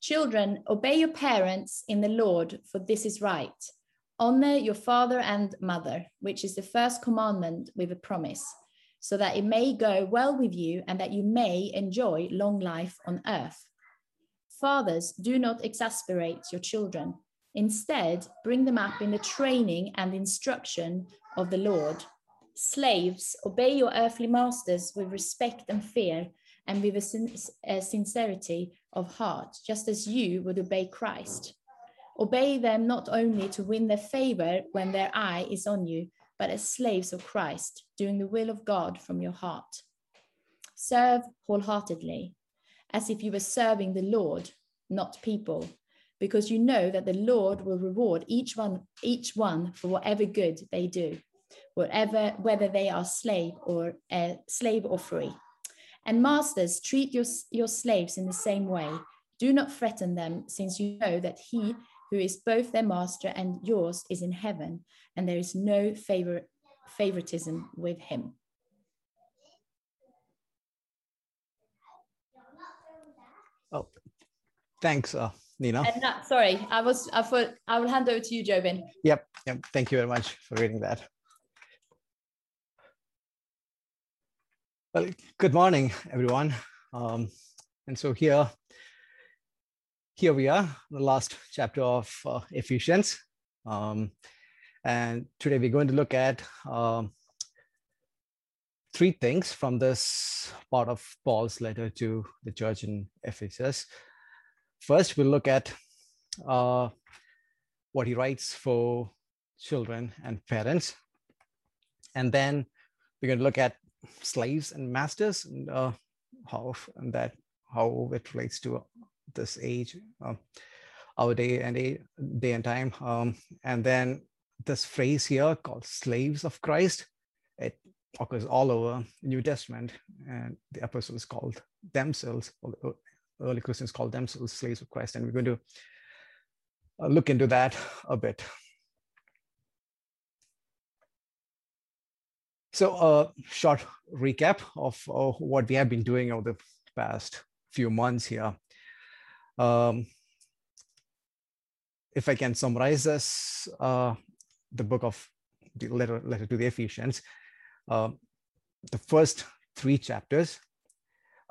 Children, obey your parents in the Lord, for this is right. Honor your father and mother, which is the first commandment with a promise, so that it may go well with you and that you may enjoy long life on earth. Fathers, do not exasperate your children. Instead, bring them up in the training and instruction of the Lord. Slaves, obey your earthly masters with respect and fear and with a, sin- a sincerity of heart, just as you would obey Christ. Obey them not only to win their favor when their eye is on you, but as slaves of Christ, doing the will of God from your heart. Serve wholeheartedly, as if you were serving the Lord, not people, because you know that the Lord will reward each one, each one for whatever good they do, whatever whether they are slave or uh, slave or free. And masters, treat your, your slaves in the same way. Do not threaten them, since you know that he who is both their master and yours, is in heaven, and there is no favor, favoritism with him. Oh, thanks, uh, Nina. And uh, sorry, I was I thought I will hand over to you, Jobin. Yep, yep. Thank you very much for reading that. Well, good morning, everyone. Um, and so here here we are, the last chapter of uh, Ephesians. Um, and today we're going to look at um, three things from this part of Paul's letter to the church in Ephesus. First, we'll look at uh, what he writes for children and parents. And then we're going to look at slaves and masters and uh, how and that how it relates to this age, uh, our day and day, day and time. Um, and then this phrase here called slaves of Christ, it occurs all over New Testament, and the apostles called themselves, early Christians called themselves slaves of Christ. And we're going to uh, look into that a bit. So a short recap of uh, what we have been doing over the past few months here. Um, if I can summarize this, uh, the book of the letter, letter to the Ephesians, uh, the first three chapters,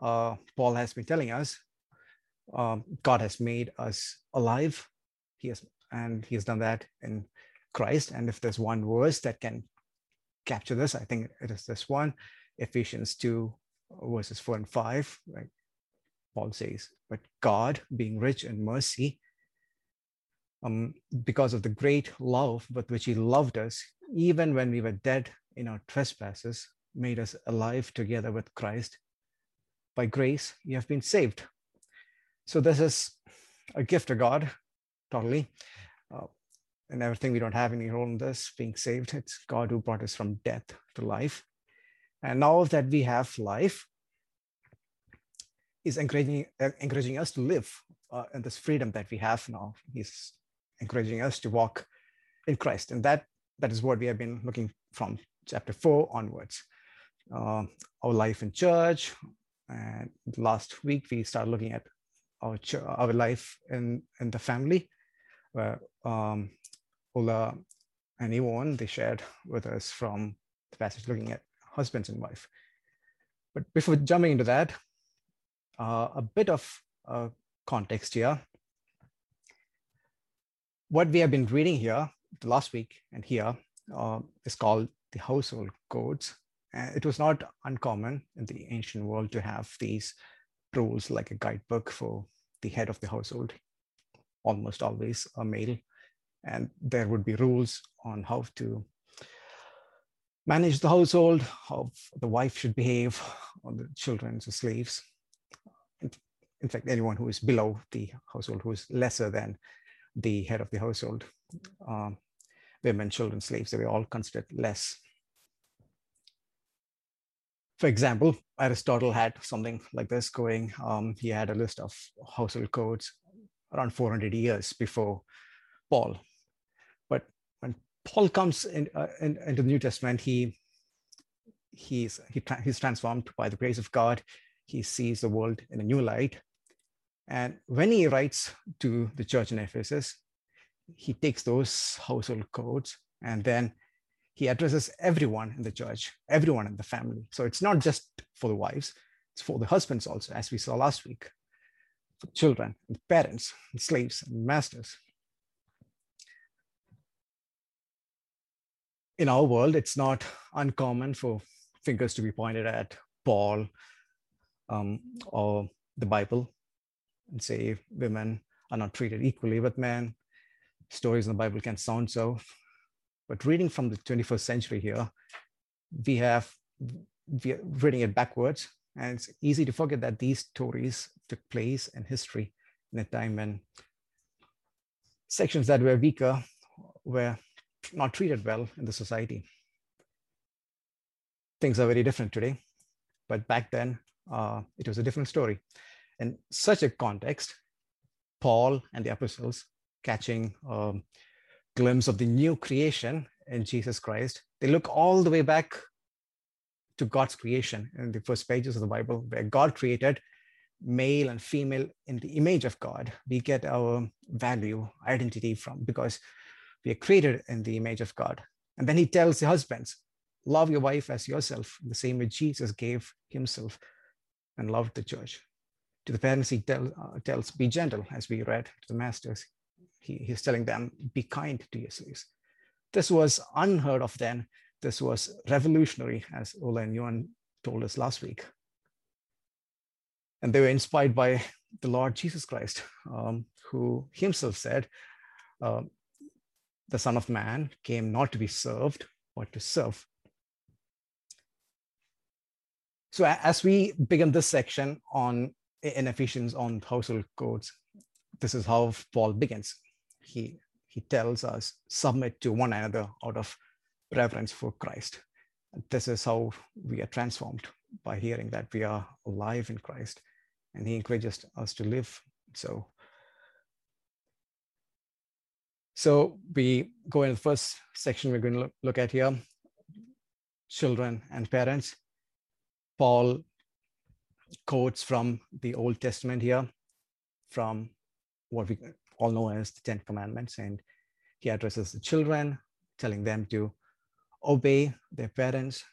uh, Paul has been telling us um, God has made us alive. He has, and he has done that in Christ. And if there's one verse that can capture this, I think it is this one, Ephesians 2, verses 4 and 5, right? Paul says, but God, being rich in mercy, um, because of the great love with which He loved us, even when we were dead in our trespasses, made us alive together with Christ. By grace, you have been saved. So, this is a gift of God, totally. Uh, and everything, we don't have any role in this being saved. It's God who brought us from death to life. And now that we have life, is encouraging, uh, encouraging us to live uh, in this freedom that we have now. He's encouraging us to walk in Christ. And that, that is what we have been looking from chapter four onwards. Uh, our life in church. And last week, we started looking at our, ch- our life in, in the family, where um, Ola and Yvonne, they shared with us from the passage looking at husbands and wife. But before jumping into that, uh, a bit of uh, context here. What we have been reading here the last week and here uh, is called the household codes. it was not uncommon in the ancient world to have these rules like a guidebook for the head of the household, almost always a male. And there would be rules on how to manage the household, how the wife should behave, or the children, the slaves in fact, anyone who is below the household, who is lesser than the head of the household, um, women, children, slaves, they were all considered less. For example, Aristotle had something like this going. Um, he had a list of household codes around 400 years before Paul. Paul comes in, uh, in, into the New Testament, he he's he, he's transformed by the grace of God. He sees the world in a new light, And when he writes to the church in Ephesus, he takes those household codes and then he addresses everyone in the church, everyone in the family. So it's not just for the wives, it's for the husbands also, as we saw last week, for children and parents and slaves and masters. In our world, it's not uncommon for fingers to be pointed at Paul um, or the Bible and say women are not treated equally with men. Stories in the Bible can sound so, but reading from the 21st century here, we have we are reading it backwards, and it's easy to forget that these stories took place in history in a time when sections that were weaker were not treated well in the society. Things are very different today, but back then uh, it was a different story. In such a context, Paul and the apostles catching um, glimpse of the new creation in Jesus Christ, they look all the way back to God's creation in the first pages of the Bible, where God created male and female in the image of God. We get our value, identity from because we are created in the image of God. And then he tells the husbands, love your wife as yourself, the same way Jesus gave himself and loved the church. To the parents, he tell, uh, tells, be gentle, as we read to the masters he, he's telling them, be kind to your slaves. This was unheard of then. This was revolutionary, as Ola and Yvonne told us last week. And they were inspired by the Lord Jesus Christ, um, who himself said, uh, the Son of Man came not to be served, but to serve. So as we begin this section on in Ephesians on household codes, this is how Paul begins he, he tells us submit to one another out of reverence for Christ. This is how we are transformed by hearing that we are alive in Christ. And he encourages us to live so. So we go in the first section we're going to look, look at here children and parents. Paul quotes from the Old Testament here, from what we all know as the Ten Commandments. And he addresses the children, telling them to obey their parents.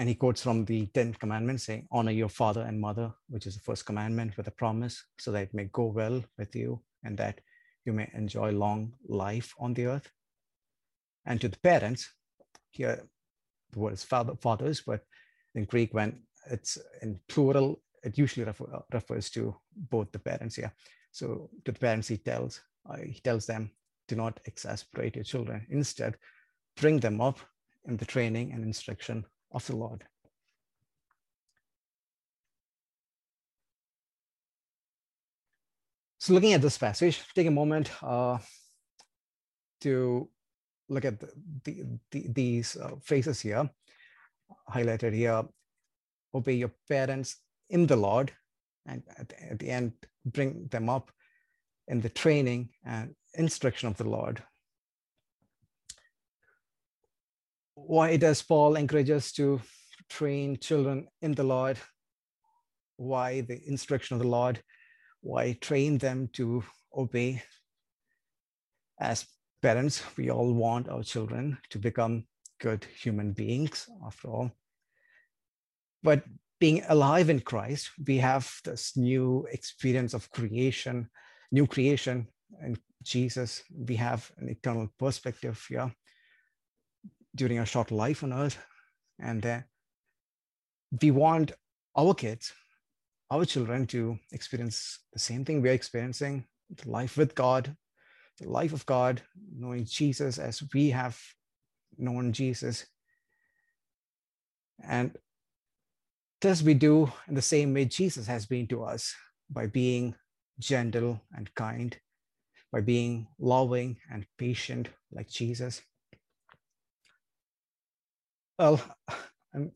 And he quotes from the Ten Commandments saying, Honor your father and mother, which is the first commandment with a promise, so that it may go well with you and that you may enjoy long life on the earth. And to the parents, here the word is father, fathers, but in Greek, when it's in plural, it usually refer, refers to both the parents here. So to the parents, he tells uh, he tells them, do not exasperate your children. Instead, bring them up in the training and instruction of the Lord. So looking at this passage, take a moment uh, to look at the, the, the, these uh, phrases here, highlighted here. Obey your parents in the Lord, and at at the end, bring them up in the training and instruction of the Lord. Why does Paul encourage us to train children in the Lord? Why the instruction of the Lord? Why train them to obey? As parents, we all want our children to become good human beings, after all. But being alive in Christ, we have this new experience of creation, new creation in Jesus. We have an eternal perspective here during our short life on earth. And we want our kids, our children to experience the same thing we're experiencing the life with God, the life of God, knowing Jesus as we have known Jesus. And this we do in the same way Jesus has been to us by being gentle and kind, by being loving and patient like Jesus. Well, I'm,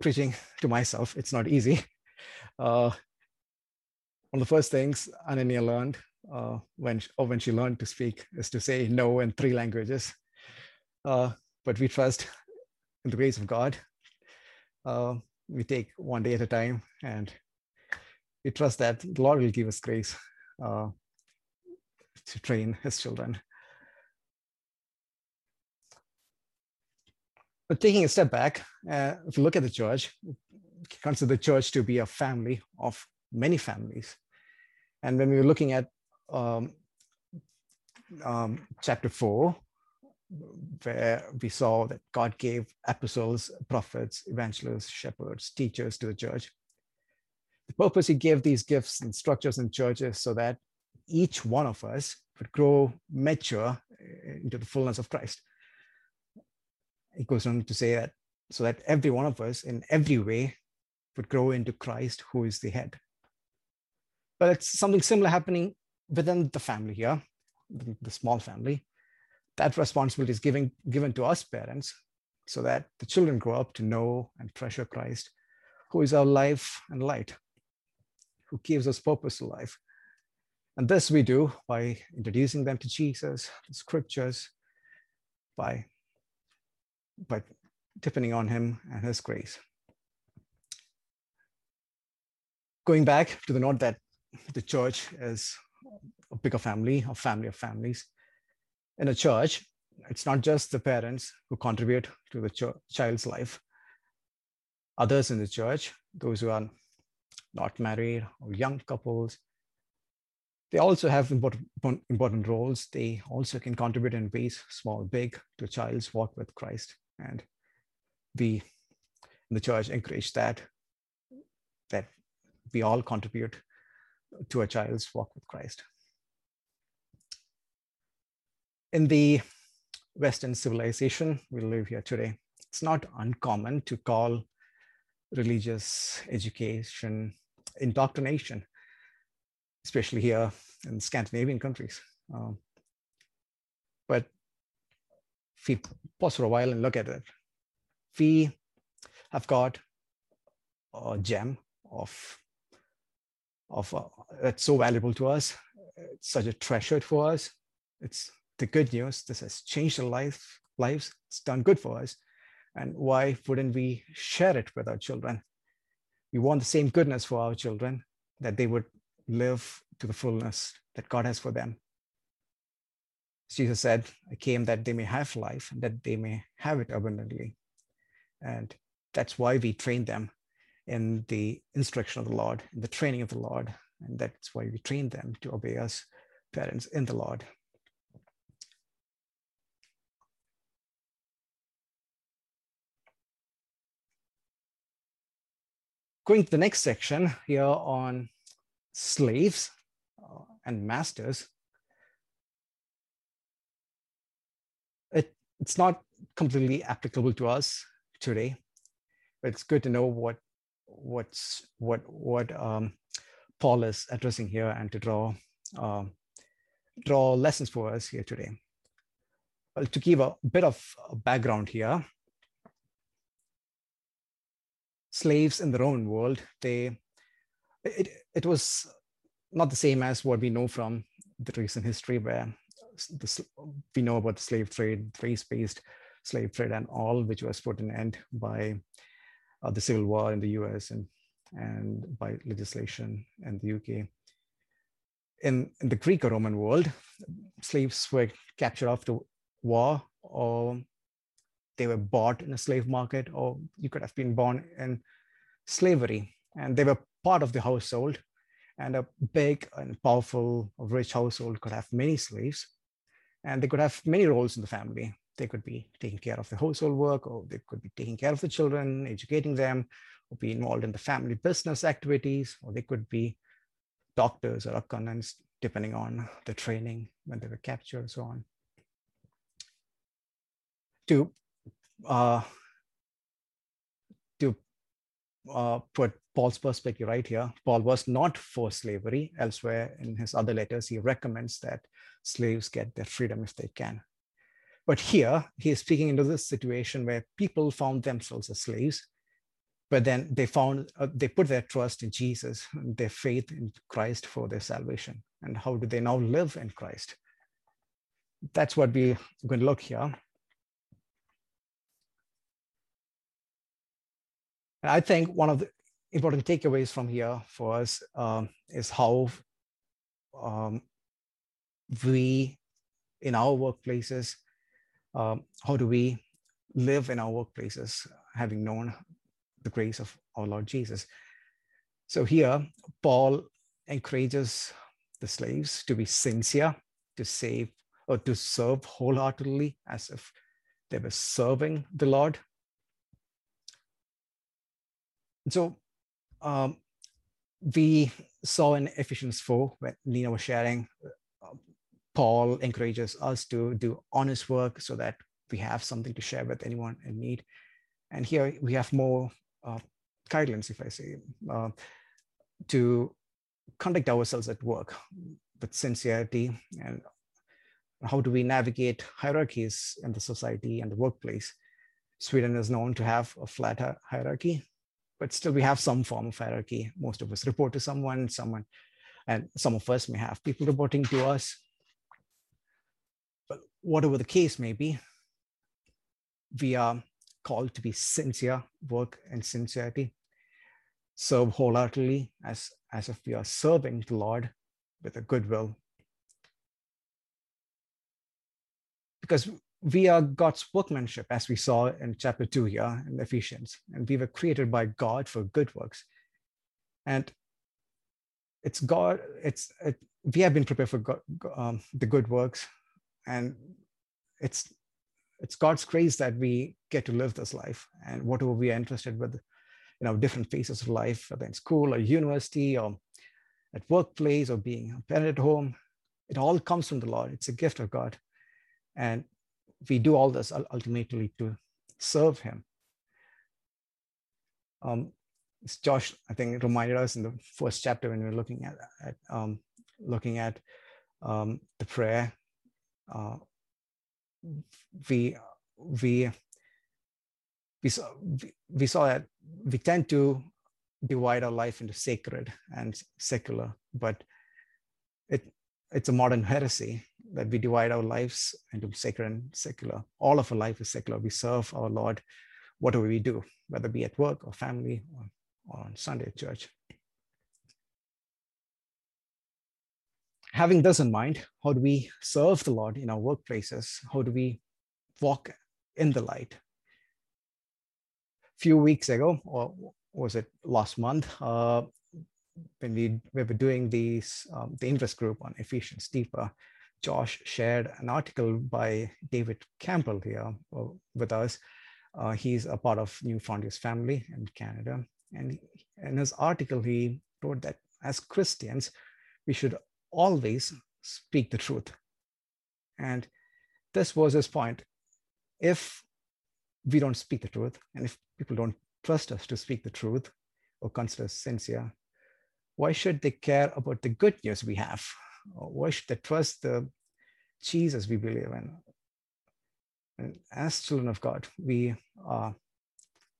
preaching to myself. It's not easy. Uh, one of the first things Ananya learned uh, when, she, or when she learned to speak is to say no in three languages. Uh, but we trust in the grace of God. Uh, we take one day at a time and we trust that the Lord will give us grace uh, to train his children. But taking a step back, uh, if you look at the church, consider the church to be a family of many families. And when we were looking at um, um, chapter four, where we saw that God gave apostles, prophets, evangelists, shepherds, teachers to the church. The purpose he gave these gifts and structures in churches so that each one of us would grow mature into the fullness of Christ. It goes on to say that so that every one of us in every way would grow into Christ, who is the head. But it's something similar happening within the family here, the small family that responsibility is giving, given to us parents so that the children grow up to know and treasure Christ, who is our life and light, who gives us purpose to life. And this we do by introducing them to Jesus, the scriptures, by, by depending on him and his grace. Going back to the note that the church is a bigger family, a family of families, in a church, it's not just the parents who contribute to the ch- child's life. Others in the church, those who are not married or young couples, they also have important, important roles. They also can contribute in ways, small, big, to a child's walk with Christ. And we in the church encourage that, that we all contribute to a child's walk with Christ in the Western civilization we live here today, it's not uncommon to call religious education indoctrination, especially here in Scandinavian countries. Um, if we pause for a while and look at it, we have got a gem of, of uh, that's so valuable to us. It's such a treasure for us. It's the good news. This has changed our life, lives. It's done good for us. And why wouldn't we share it with our children? We want the same goodness for our children, that they would live to the fullness that God has for them. Jesus said, I came that they may have life and that they may have it abundantly. And that's why we train them in the instruction of the Lord, in the training of the Lord. And that's why we train them to obey us, parents, in the Lord. Going to the next section here on slaves uh, and masters. It, it's not completely applicable to us today, but it's good to know what what's what what um, Paul is addressing here and to draw uh, draw lessons for us here today. Well, to give a bit of background here, slaves in the Roman world, they it, it was not the same as what we know from the recent history where the, we know about the slave trade, race-based slave trade and all, which was put an end by uh, the Civil War in the US and, and by legislation in the UK. In, in the Greco-Roman world, slaves were captured after war or they were bought in a slave market, or you could have been born in slavery. And they were part of the household. And a big and powerful, rich household could have many slaves. And they could have many roles in the family. They could be taking care of the household work, or they could be taking care of the children, educating them, or be involved in the family business activities, or they could be doctors or accountants, depending on the training when they were captured and so on. To uh, to uh, put Paul's perspective right here, Paul was not for slavery. Elsewhere in his other letters, he recommends that slaves get their freedom if they can. But here, he is speaking into this situation where people found themselves as slaves, but then they found uh, they put their trust in Jesus, their faith in Christ for their salvation. And how do they now live in Christ? That's what we're going to look here. And I think one of the important takeaways from here for us um, is how um, we, in our workplaces, um, how do we live in our workplaces, having known the grace of our Lord Jesus? So here, Paul encourages the slaves to be sincere, to save or to serve wholeheartedly as if they were serving the Lord. So um, we saw in Ephesians 4, when Lena was sharing, uh, Paul encourages us to do honest work so that we have something to share with anyone in need. And here we have more uh, guidelines, if I say, uh, to conduct ourselves at work with sincerity and how do we navigate hierarchies in the society and the workplace. Sweden is known to have a flat hierarchy, but still we have some form of hierarchy. Most of us report to someone, someone, and some of us may have people reporting to us. Whatever the case may be, we are called to be sincere, work and sincerity, serve wholeheartedly as, as if we are serving the Lord with a goodwill. Because we are God's workmanship, as we saw in chapter two here in Ephesians, and we were created by God for good works. And it's God, it's it, we have been prepared for God, um, the good works, and it's it's God's grace that we get to live this life, and whatever we are interested with, you know, different phases of life, whether in school or university or at workplace or being a parent at home, it all comes from the Lord. It's a gift of God, and we do all this ultimately to serve him. Um, Josh, I think, reminded us in the first chapter when we were looking at, at um, looking at um, the prayer. Uh, we we we saw we saw that we tend to divide our life into sacred and secular, but it it's a modern heresy that we divide our lives into sacred and secular. All of our life is secular. We serve our Lord, whatever we do, whether be at work or family or, or on Sunday at church. Having this in mind, how do we serve the Lord in our workplaces? How do we walk in the light? A few weeks ago, or was it last month, uh, when we, we were doing these, um, the invest group on Ephesians deeper, Josh shared an article by David Campbell here uh, with us. Uh, he's a part of Newfrontiers family in Canada. And in his article, he wrote that as Christians, we should always speak the truth. And this was his point. If we don't speak the truth, and if people don't trust us to speak the truth or consider us sincere, why should they care about the good news we have? Or why should they trust the Jesus we believe in? And as children of God, we are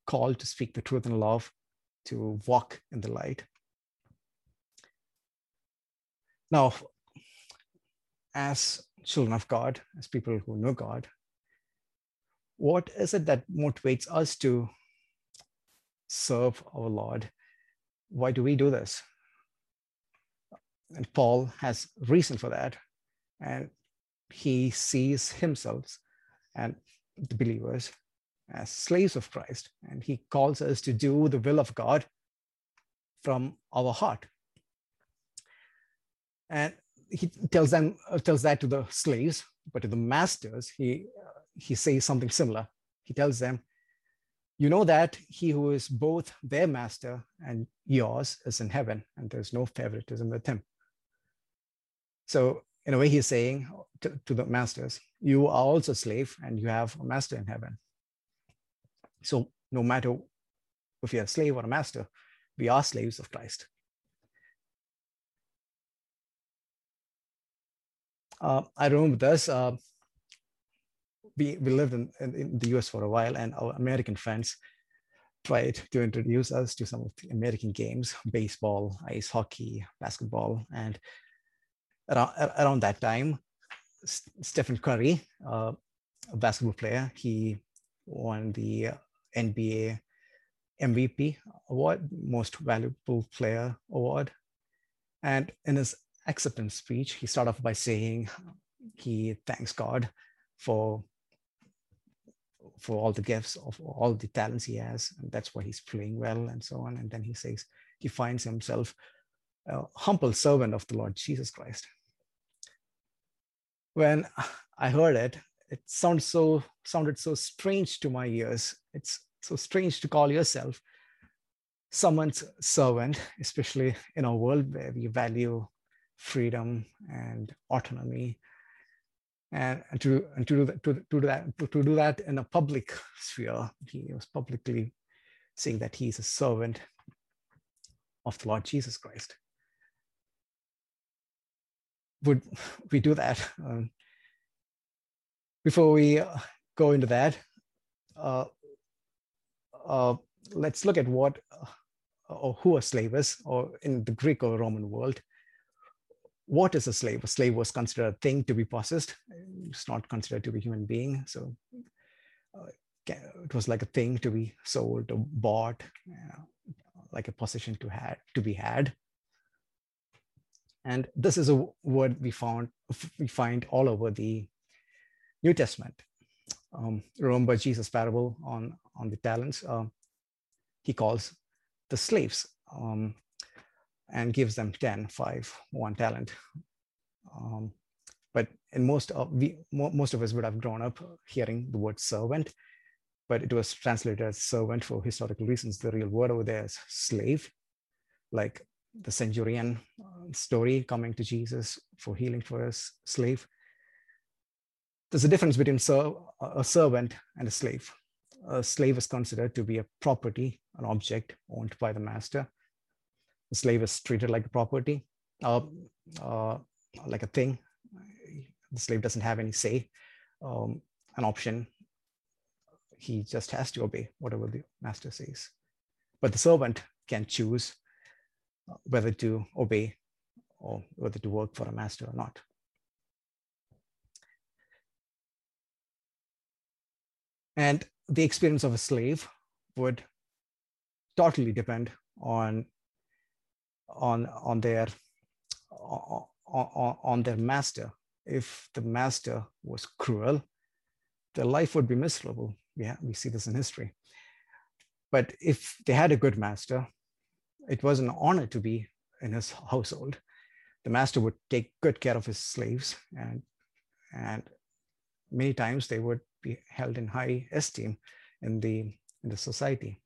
called to speak the truth in love, to walk in the light. Now, as children of God, as people who know God, what is it that motivates us to serve our Lord? Why do we do this? and Paul has reason for that. And he sees himself and the believers as slaves of Christ. And he calls us to do the will of God from our heart. And he tells them tells that to the slaves, but to the masters, he uh, he says something similar. He tells them, "You know that he who is both their master and yours is in heaven, and there's no favoritism with him." So in a way, he's saying to, to the masters, you are also slave and you have a master in heaven. So no matter if you're a slave or a master, we are slaves of Christ. Uh, I remember this. Uh, we, we lived in, in, in, the US for a while, and our American friends tried to introduce us to some of the American games baseball, ice hockey, basketball. And around, around that time, Stephen Curry, uh, a basketball player, he won the NBA MVP award, Most Valuable Player award. And in his acceptance speech, he started off by saying he thanks God for for all the gifts of all the talents he has and that's why he's playing well and so on. And then he says he finds himself a humble servant of the lord jesus christ. When i heard it it sounds so sounded so strange to my ears. It's so strange to call yourself someone's servant especially in a world where we value freedom and autonomy. And, and to and to do that to, to do that to, to do that in a public sphere he was publicly saying that he is a servant of the lord jesus christ. Would we do that? Um, before we uh, go into that uh, uh, let's look at what uh, or who a slave is or in the greek or roman world what is a slave? A slave was considered a thing to be possessed. It's not considered to be human being. So uh, it was like a thing to be sold or bought, you know, like a possession to had to be had. And this is a word we found we find all over the New Testament. Um, remember Jesus' parable on on the talents. Uh, he calls the slaves um, and gives them 10, 5, one talent. Um, but in most of we most of us would have grown up hearing the word servant, but it was translated as servant for historical reasons. The real word over there is slave, like the centurion uh, story coming to Jesus for healing for his slave. There's a difference between a servant and a slave. A slave is considered to be a property, an object owned by the master the slave is treated like a property, uh, uh, like a thing. The slave doesn't have any say, um, an option. He just has to obey whatever the master says. But the servant can choose uh, whether to obey or whether to work for a master or not. And the experience of a slave would totally depend on on on their on, on their master. If the master was cruel their life would be miserable. Yeah we see this in history. But if they had a good master it was an honor to be in his household. The master would take good care of his slaves and and many times they would be held in high esteem in the in the society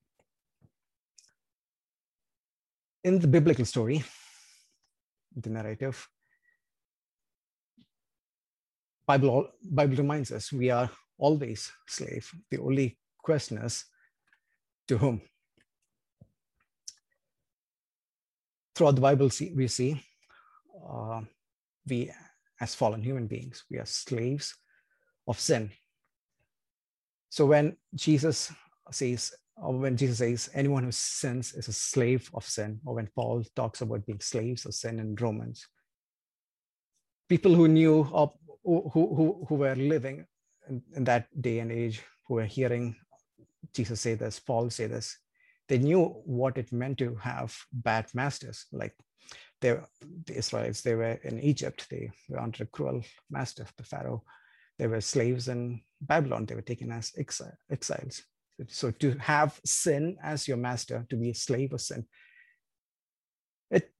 in the biblical story, the narrative, Bible, Bible reminds us we are always slave. The only question is to whom? Throughout the Bible, we see uh, we, as fallen human beings, we are slaves of sin. So when Jesus says, or when Jesus says anyone who sins is a slave of sin, or when Paul talks about being slaves of sin in Romans, people who knew who, who, who were living in, in that day and age, who were hearing Jesus say this, Paul say this, they knew what it meant to have bad masters. Like they, the Israelites, they were in Egypt, they were under a cruel master, the Pharaoh. They were slaves in Babylon, they were taken as exiles. So to have sin as your master, to be a slave of sin, it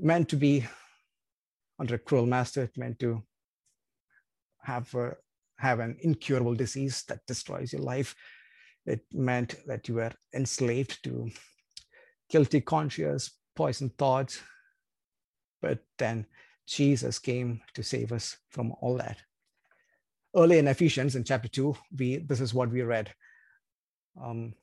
meant to be under a cruel master. It meant to have a, have an incurable disease that destroys your life. It meant that you were enslaved to guilty conscience, poison thoughts. But then Jesus came to save us from all that. Early in Ephesians, in chapter two, we this is what we read. Um,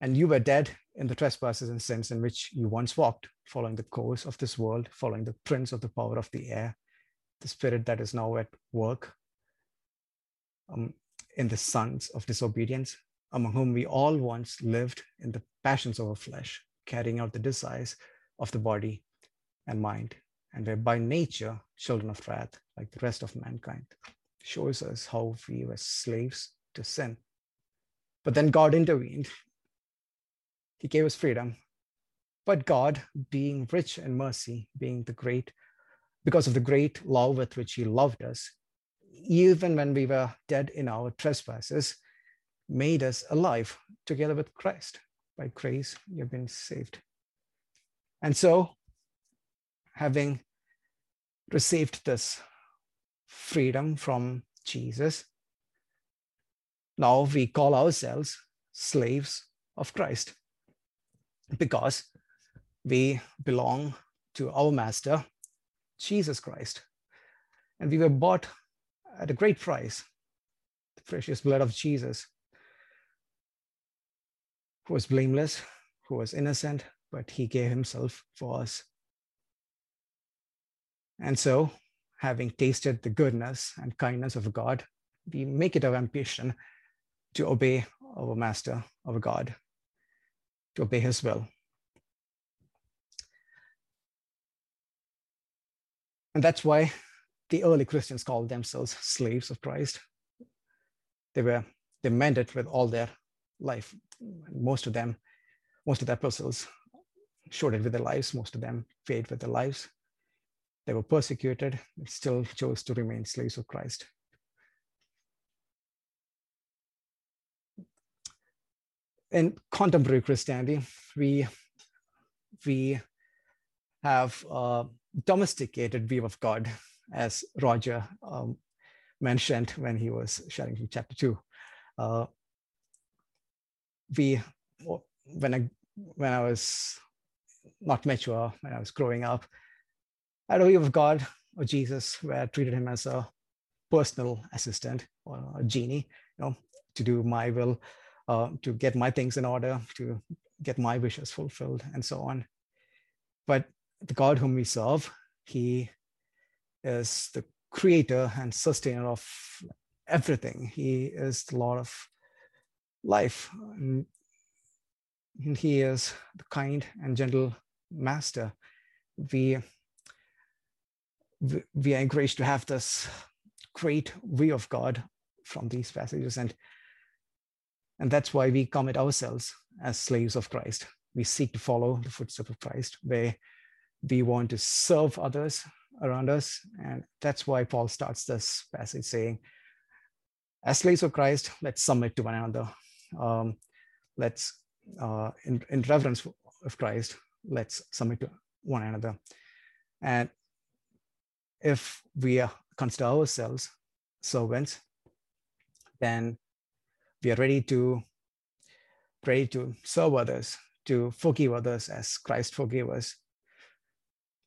and you were dead in the trespasses and sins in which you once walked, following the course of this world, following the prince of the power of the air, the spirit that is now at work um, in the sons of disobedience, among whom we all once lived in the passions of our flesh, carrying out the desires of the body and mind, and were by nature children of wrath, like the rest of mankind. Shows us how we were slaves to sin but then God intervened He gave us freedom. But God, being rich in mercy, being the great, because of the great love with which He loved us, even when we were dead in our trespasses, made us alive together with Christ. By grace, you've been saved. And so, having received this freedom from Jesus, now we call ourselves slaves of Christ because we belong to our master, Jesus Christ. And we were bought at a great price, the precious blood of Jesus, who was blameless, who was innocent, but he gave himself for us. And so, having tasted the goodness and kindness of God, we make it our ambition to obey our Master, our God, to obey His will. And that's why the early Christians called themselves slaves of Christ. They were they meant it with all their life. Most of them, most of the apostles showed it with their lives. Most of them paid with their lives. They were persecuted, still chose to remain slaves of Christ. In contemporary Christianity, we, we have a domesticated view of God, as Roger um, mentioned when he was sharing from chapter two. Uh, we, when I, when I was not mature, when I was growing up, I had a view of God or Jesus where I treated him as a personal assistant or a genie, you know, to do my will, uh, to get my things in order, to get my wishes fulfilled, and so on. But the God whom we serve, he is the creator and sustainer of everything. He is the Lord of life. And he is the kind and gentle master. We we are encouraged to have this great view of God from these passages. And, and that's why we commit ourselves as slaves of Christ. We seek to follow the footsteps of Christ, where we want to serve others around us. And that's why Paul starts this passage saying, as slaves of Christ, let's submit to one another. Um, let's, uh, in, in reverence of Christ, let's submit to one another. And if we consider ourselves servants, then we are ready to ready to serve others, to forgive others as Christ forgave us,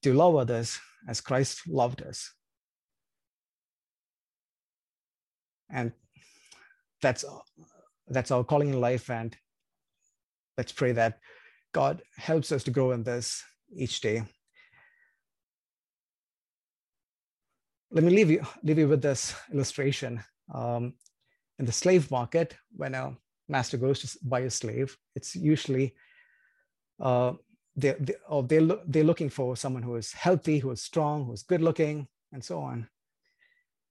to love others as Christ loved us. And that's that's our calling in life. And let's pray that God helps us to grow in this each day let me leave you leave you with this illustration. Um, in the slave market, when a master goes to buy a slave, it's usually uh, they they oh, they look, they're looking for someone who is healthy, who is strong, who is good looking, and so on.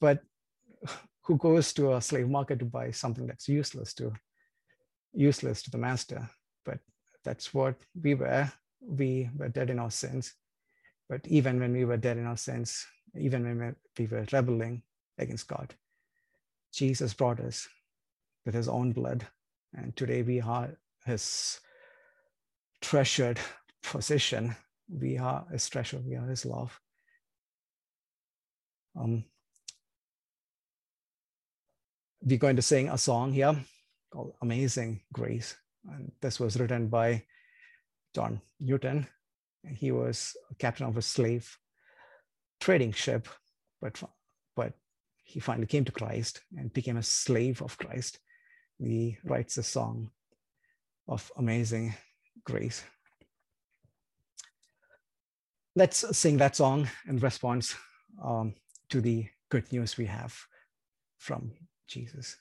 But who goes to a slave market to buy something that's useless to useless to the master? But that's what we were. We were dead in our sins. But even when we were dead in our sins, even when we were rebelling against God. Jesus brought us with his own blood, and today we are his treasured possession. We are his treasure, we are his love. Um, we're going to sing a song here called Amazing Grace. And this was written by John Newton. He was captain of a slave trading ship, but, he finally came to Christ and became a slave of Christ. He writes a song of amazing grace. Let's sing that song in response um, to the good news we have from Jesus.